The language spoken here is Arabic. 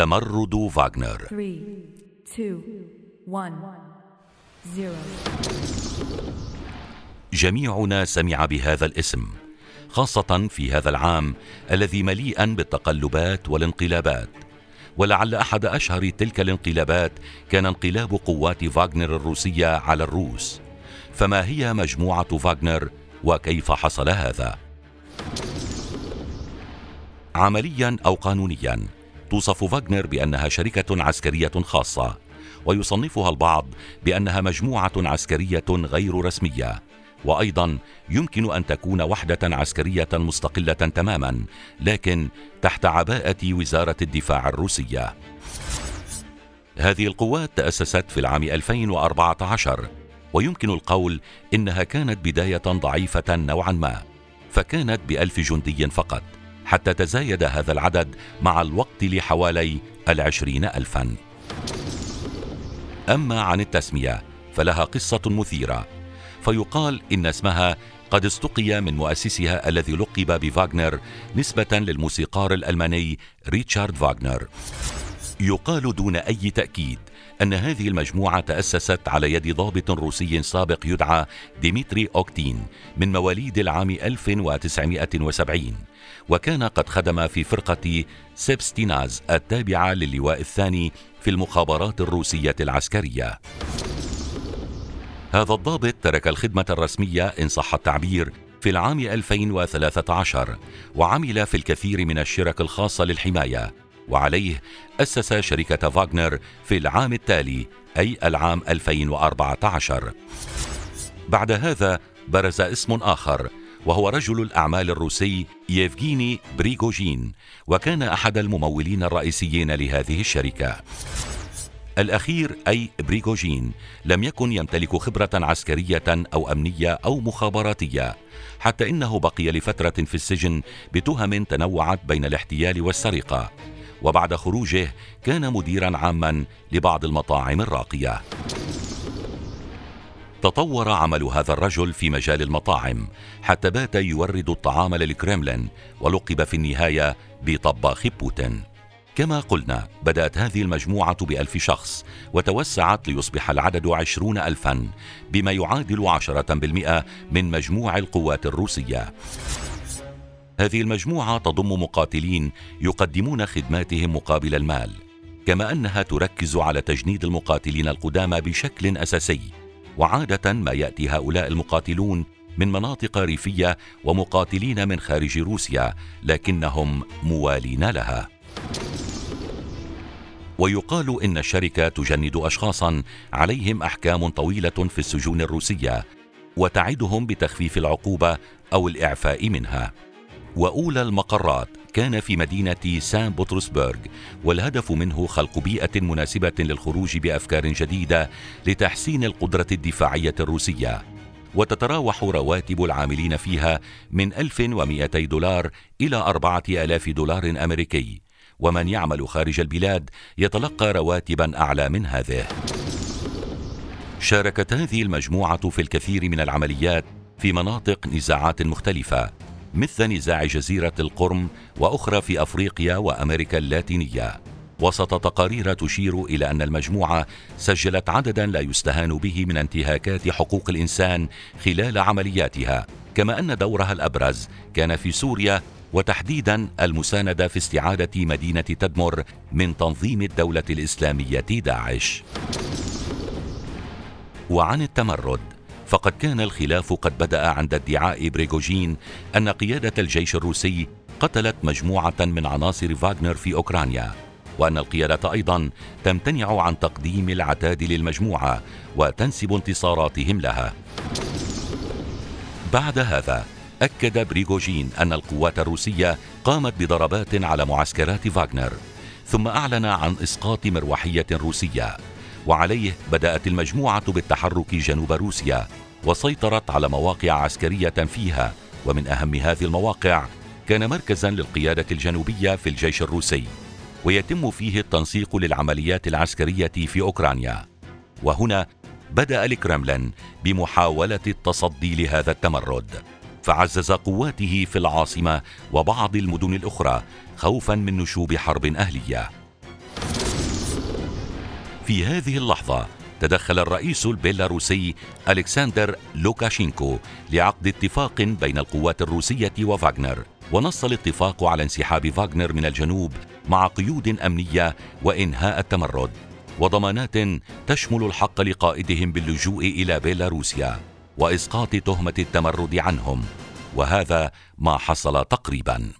تمرد فاغنر 3, 2, 1, 0. جميعنا سمع بهذا الاسم خاصة في هذا العام الذي مليئا بالتقلبات والانقلابات. ولعل أحد أشهر تلك الانقلابات كان انقلاب قوات فاغنر الروسية على الروس. فما هي مجموعة فاغنر وكيف حصل هذا؟ عمليا أو قانونيا؟ توصف فاغنر بأنها شركة عسكرية خاصة ويصنفها البعض بأنها مجموعة عسكرية غير رسمية. وأيضا يمكن أن تكون وحدة عسكرية مستقلة تماما لكن تحت عباءة وزارة الدفاع الروسية. هذه القوات تأسست في العام 2014 ويمكن القول إنها كانت بداية ضعيفة نوعا ما فكانت بألف جندي فقط. حتى تزايد هذا العدد مع الوقت لحوالي العشرين ألفا. أما عن التسمية فلها قصة مثيرة. فيقال إن اسمها قد استقي من مؤسسها الذي لقب بفاغنر نسبة للموسيقار الألماني ريتشارد فاغنر. يقال دون أي تأكيد أن هذه المجموعة تأسست على يد ضابط روسي سابق يدعى ديمتري أوتكين من مواليد العام 1970 وكان قد خدم في فرقة سبيتسناز التابعة للواء الثاني في المخابرات الروسية العسكرية. هذا الضابط ترك الخدمة الرسمية إن صح التعبير في العام 2013 وعمل في الكثير من الشركات الخاصة للحماية. وعليه أسس شركة فاغنر في العام التالي أي العام 2014 بعد هذا برز اسم آخر وهو رجل الأعمال الروسي ييفغيني بريغوجين وكان أحد الممولين الرئيسيين لهذه الشركة. الأخير أي بريغوجين لم يكن يمتلك خبرة عسكرية أو أمنية أو مخابراتية حتى إنه بقي لفترة في السجن بتهم تنوعت بين الاحتيال والسرقة. وبعد خروجه كان مديرا عاما لبعض المطاعم الراقية. تطور عمل هذا الرجل في مجال المطاعم حتى بات يورد الطعام للكريملين ولقب في النهاية بطباخ بوتين. كما قلنا بدأت هذه المجموعة بألف شخص وتوسعت ليصبح العدد عشرون ألفا بما يعادل عشرة بالمئة من مجموع القوات الروسية. هذه المجموعة تضم مقاتلين يقدمون خدماتهم مقابل المال كما أنها تركز على تجنيد المقاتلين القدامى بشكل أساسي وعادة ما يأتي هؤلاء المقاتلون من مناطق ريفية ومقاتلين من خارج روسيا لكنهم موالين لها. ويقال إن الشركة تجند اشخاصا عليهم أحكام طويلة في السجون الروسية وتعدهم بتخفيف العقوبة أو الإعفاء منها. وأولى المقرات كان في مدينة سان بطرسبرغ والهدف منه خلق بيئة مناسبة للخروج بأفكار جديدة لتحسين القدرة الدفاعية الروسية. وتتراوح رواتب العاملين فيها من 1200 دولار إلى 4000 دولار أمريكي. ومن يعمل خارج البلاد يتلقى رواتبا أعلى من هذه. شاركت هذه المجموعة في الكثير من العمليات في مناطق نزاعات مختلفة. مثل نزاع جزيرة القرم وأخرى في أفريقيا وأمريكا اللاتينية. وسط تقارير تشير إلى أن المجموعة سجلت عددا لا يستهان به من انتهاكات حقوق الإنسان خلال عملياتها. كما أن دورها الأبرز كان في سوريا وتحديدا المساندة في استعادة مدينة تدمر من تنظيم الدولة الإسلامية داعش. وعن التمرد فقد كان الخلاف قد بدأ عند ادعاء بريغوجين أن قيادة الجيش الروسي قتلت مجموعة من عناصر فاغنر في أوكرانيا وأن القيادة أيضا تمتنع عن تقديم العتاد للمجموعة وتنسب انتصاراتهم لها. بعد هذا أكد بريغوجين أن القوات الروسية قامت بضربات على معسكرات فاغنر ثم أعلن عن إسقاط مروحية روسية. وعليه بدأت المجموعة بالتحرك جنوب روسيا وسيطرت على مواقع عسكرية فيها. ومن أهم هذه المواقع كان مركزا للقيادة الجنوبية في الجيش الروسي ويتم فيه التنسيق للعمليات العسكرية في أوكرانيا. وهنا بدأ الكرملين بمحاولة التصدي لهذا التمرد. فعزز قواته في العاصمة وبعض المدن الأخرى خوفا من نشوب حرب أهلية. في هذه اللحظة تدخل الرئيس البيلاروسي ألكسندر لوكاشينكو لعقد اتفاق بين القوات الروسية وفاغنر. ونص الاتفاق على انسحاب فاغنر من الجنوب مع قيود أمنية وإنهاء التمرد. وضمانات تشمل الحق لقائدهم باللجوء إلى بيلاروسيا وإسقاط تهمة التمرد عنهم. وهذا ما حصل تقريبا.